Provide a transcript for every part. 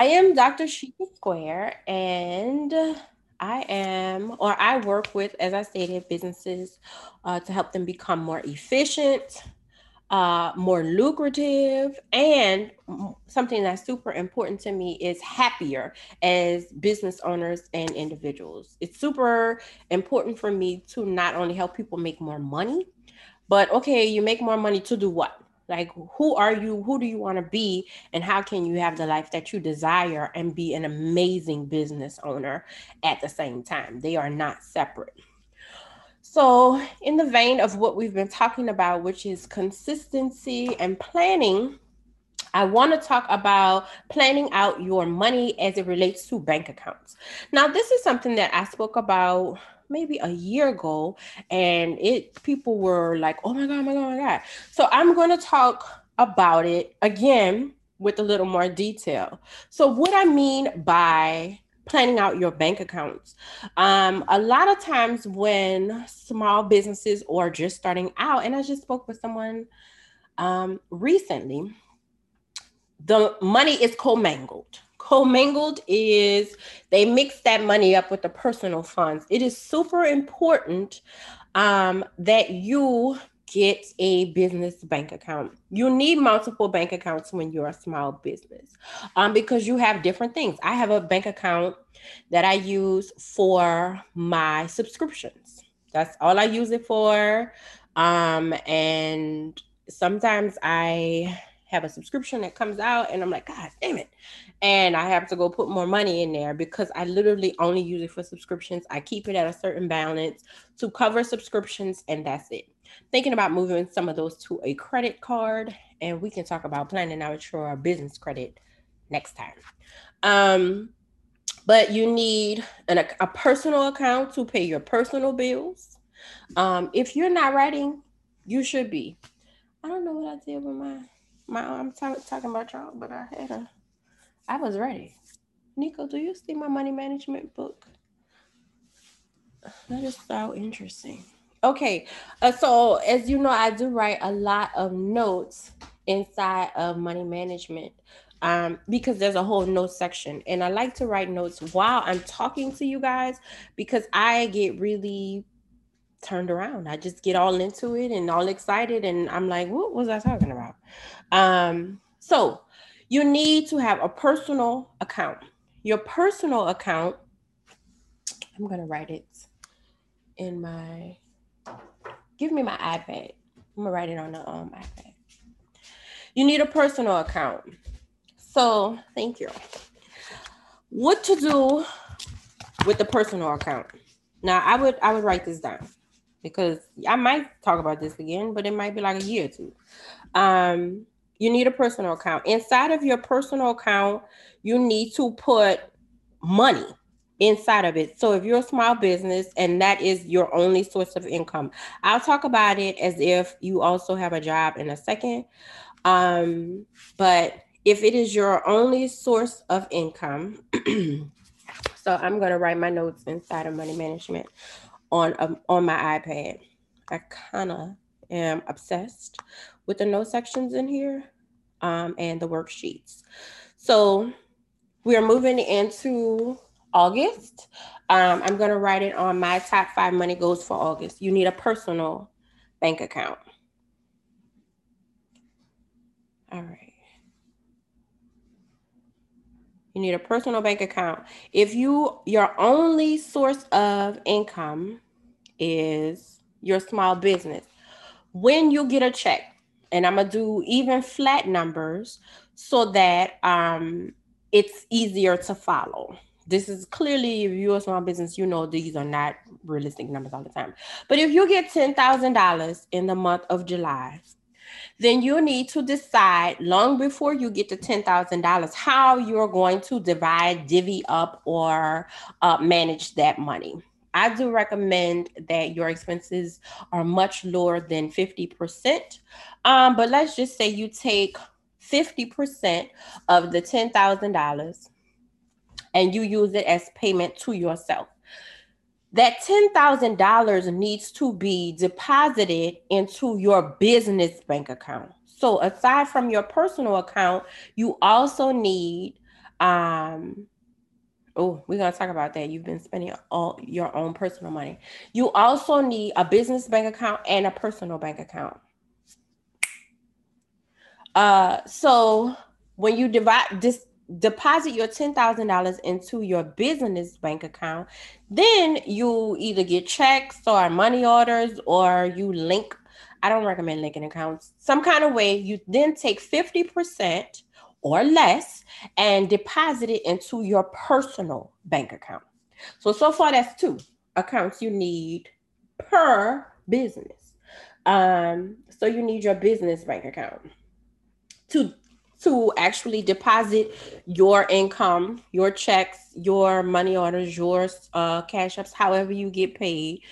I am Dr. Sheeta Square, and I am, or I work with, as I stated, businesses uh, to help them become more efficient, uh, more lucrative, and something that's super important to me is happier as business owners and individuals. It's super important for me to not only help people make more money, but okay, you make more money to do what? Like, who are you? Who do you want to be? And how can you have the life that you desire and be an amazing business owner at the same time? They are not separate. So, in the vein of what we've been talking about, which is consistency and planning, I want to talk about planning out your money as it relates to bank accounts. Now, this is something that I spoke about maybe a year ago and it people were like oh my god oh my god oh my god. So i'm going to talk about it again with a little more detail. So what i mean by planning out your bank accounts um, a lot of times when small businesses or just starting out and i just spoke with someone um, recently the money is commingled commingled is they mix that money up with the personal funds. It is super important um, that you get a business bank account. You need multiple bank accounts when you're a small business um, because you have different things. I have a bank account that I use for my subscriptions. That's all I use it for. Um, and sometimes I have a subscription that comes out and I'm like, God damn it. And I have to go put more money in there because I literally only use it for subscriptions. I keep it at a certain balance to cover subscriptions and that's it. Thinking about moving some of those to a credit card and we can talk about planning out for our business credit next time. Um, but you need an, a personal account to pay your personal bills. Um, if you're not writing, you should be. I don't know what I did with my my I'm t- talking about y'all, but I had a I was ready. Nico, do you see my money management book? That is so interesting. Okay, uh, so as you know, I do write a lot of notes inside of money management um, because there's a whole note section, and I like to write notes while I'm talking to you guys because I get really turned around. I just get all into it and all excited, and I'm like, what was I talking about? Um, so you need to have a personal account. Your personal account, I'm gonna write it in my give me my iPad. I'm gonna write it on the um, iPad. You need a personal account. So thank you. What to do with the personal account? Now I would I would write this down because I might talk about this again, but it might be like a year or two. Um, you need a personal account. Inside of your personal account, you need to put money inside of it. So if you're a small business and that is your only source of income, I'll talk about it as if you also have a job in a second. Um, but if it is your only source of income, so I'm going to write my notes inside of money management on um, on my iPad. I kind of am obsessed with the note sections in here um, and the worksheets. So we are moving into August. Um, I'm going to write it on my top five money goals for August. You need a personal bank account. All right. You need a personal bank account. If you your only source of income is your small business, when you get a check, and I'm gonna do even flat numbers so that um, it's easier to follow. This is clearly if you're a small business, you know these are not realistic numbers all the time. But if you get ten thousand dollars in the month of July, then you need to decide long before you get to $10,000 how you're going to divide, divvy up, or uh, manage that money. I do recommend that your expenses are much lower than 50%. Um, but let's just say you take 50% of the $10,000 and you use it as payment to yourself. That $10,000 needs to be deposited into your business bank account. So, aside from your personal account, you also need Um, oh, we're gonna talk about that. You've been spending all your own personal money. You also need a business bank account and a personal bank account. Uh, so when you divide this deposit your $10,000 into your business bank account, then you either get checks or money orders or you link. I don't recommend linking accounts. Some kind of way you then take 50% or less and deposit it into your personal bank account. So, so far, that's two accounts you need per business. Um, so, you need your business bank account to to actually deposit your income, your checks, your money orders, your uh, Cash Apps, however you get paid.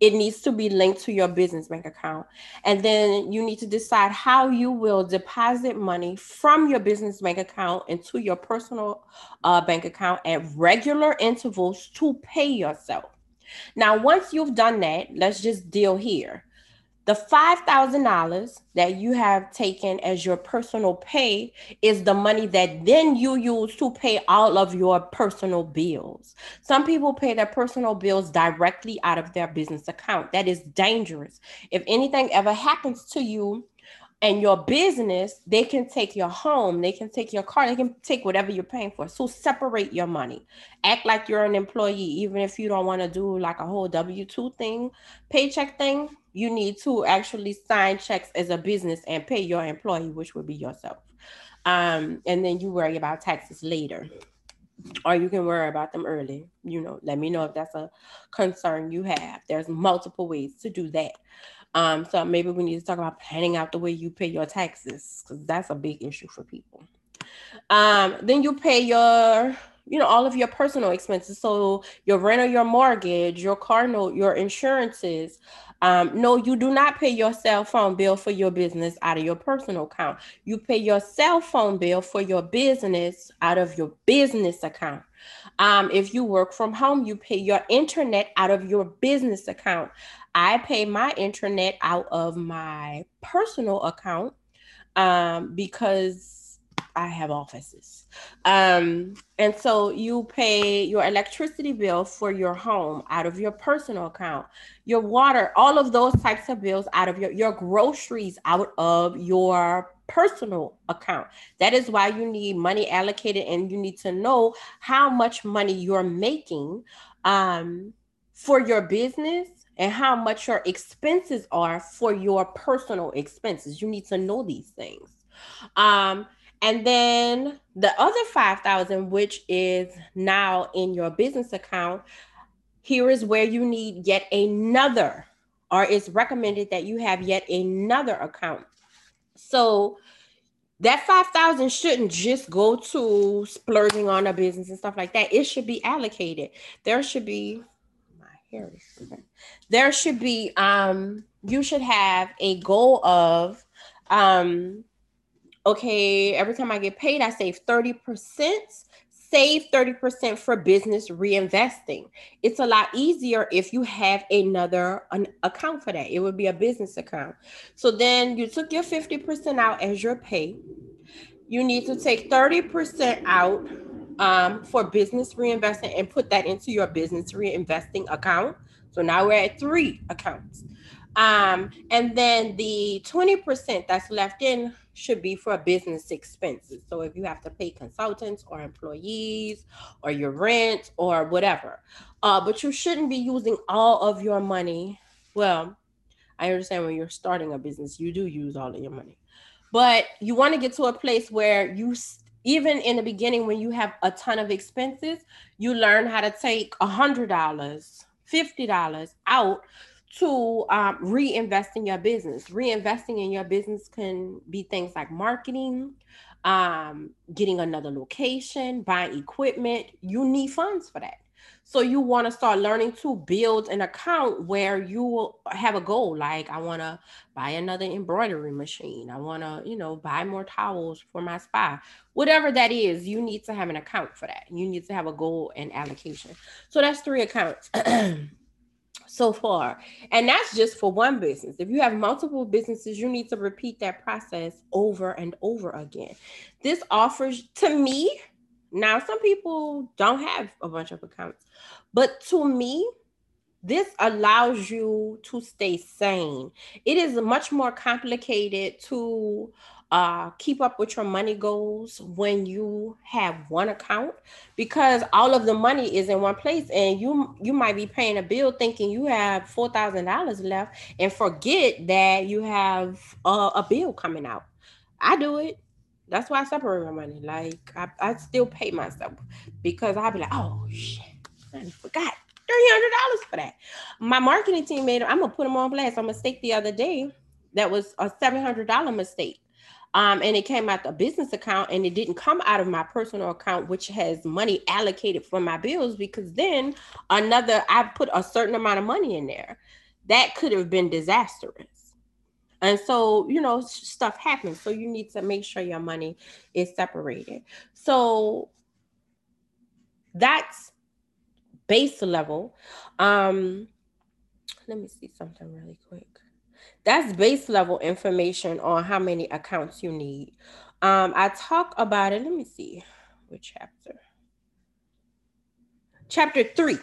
It needs to be linked to your business bank account. And then you need to decide how you will deposit money from your business bank account into your personal uh, bank account at regular intervals to pay yourself. Now, once you've done that, let's just deal here. The $5,000 that you have taken as your personal pay is the money that then you use to pay all of your personal bills. Some people pay their personal bills directly out of their business account. That is dangerous. If anything ever happens to you, and your business, they can take your home, they can take your car, they can take whatever you're paying for. So separate your money. Act like you're an employee, even if you don't want to do like a whole W 2 thing, paycheck thing. You need to actually sign checks as a business and pay your employee, which would be yourself. Um, and then you worry about taxes later or you can worry about them early. You know, let me know if that's a concern you have. There's multiple ways to do that. Um, so maybe we need to talk about planning out the way you pay your taxes because that's a big issue for people. Um, then you pay your, you know, all of your personal expenses. So your rent or your mortgage, your car note, your insurances. Um, no, you do not pay your cell phone bill for your business out of your personal account. You pay your cell phone bill for your business out of your business account. Um, if you work from home, you pay your internet out of your business account. I pay my internet out of my personal account um, because I have offices. Um, and so you pay your electricity bill for your home out of your personal account, your water, all of those types of bills out of your, your groceries out of your personal account. That is why you need money allocated and you need to know how much money you're making um, for your business and how much your expenses are for your personal expenses. You need to know these things. Um, and then the other 5000 which is now in your business account, here is where you need yet another or it's recommended that you have yet another account. So that 5000 shouldn't just go to splurging on a business and stuff like that. It should be allocated. There should be my hair is there should be um you should have a goal of um okay, every time I get paid, I save 30%, save 30% for business reinvesting. It's a lot easier if you have another an account for that. It would be a business account. So then you took your 50% out as your pay. You need to take 30% out um, for business reinvestment and put that into your business reinvesting account. So now we're at three accounts. Um, and then the 20% that's left in should be for business expenses. So if you have to pay consultants or employees or your rent or whatever. Uh, but you shouldn't be using all of your money. Well, I understand when you're starting a business, you do use all of your money. But you want to get to a place where you even in the beginning when you have a ton of expenses you learn how to take a hundred dollars fifty dollars out to um, reinvest in your business reinvesting in your business can be things like marketing um, getting another location buying equipment you need funds for that so you want to start learning to build an account where you will have a goal like I want to buy another embroidery machine. I want to, you know, buy more towels for my spa. Whatever that is, you need to have an account for that. You need to have a goal and allocation. So that's three accounts. so far. And that's just for one business. If you have multiple businesses, you need to repeat that process over and over again. This offers to me Now, some people don't have a bunch of accounts, but to me, this allows you to stay sane. It is much more complicated to uh, keep up with your money goals when you have one account because all of the money is in one place and you you might be paying a bill thinking you have four thousand dollars left and forget that you have a, a, bill coming out. I do it. That's why i separate my money. Like i, I still pay myself because i'll be like oh shit. I forgot $300 for that. My marketing team made i'm gonna put them on blast. A mistake the other day. That was a $700 mistake um, and it came out the business account and it didn't come out of my personal account which has money allocated for my bills because then another i put a certain amount of money in there. That could have been disastrous. And so you know stuff happens. So you need to make sure your money is separated. So that's base level. Um let me see something really quick that's base level information on how many accounts you need. Um, I talk about it. Let me see which chapter. Chapter three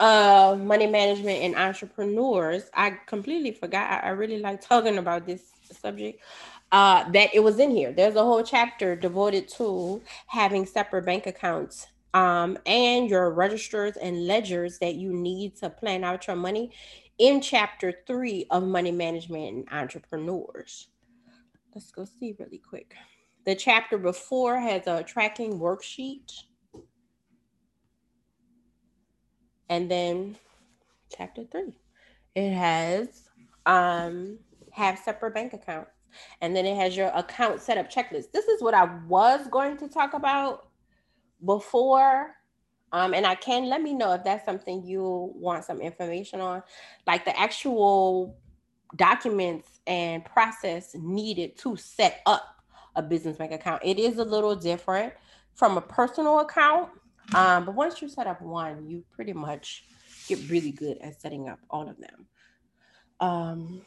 uh money management and entrepreneurs. I completely forgot. I, I really like talking about this subject. Uh, that it was in here. There's a whole chapter devoted to having separate bank accounts um, and your registers and ledgers that you need to plan out your money in chapter three of money management and entrepreneurs. Let's go see really quick. The chapter before has a tracking worksheet. And then chapter three, it has um, have separate bank accounts. And then it has your account setup checklist. This is what I was going to talk about before um, and I can let me know if that's something you want some information on, like the actual documents and process needed to set up a business bank account. It is a little different from a personal account, um, but once you set up one, you pretty much get really good at setting up all of them. Um,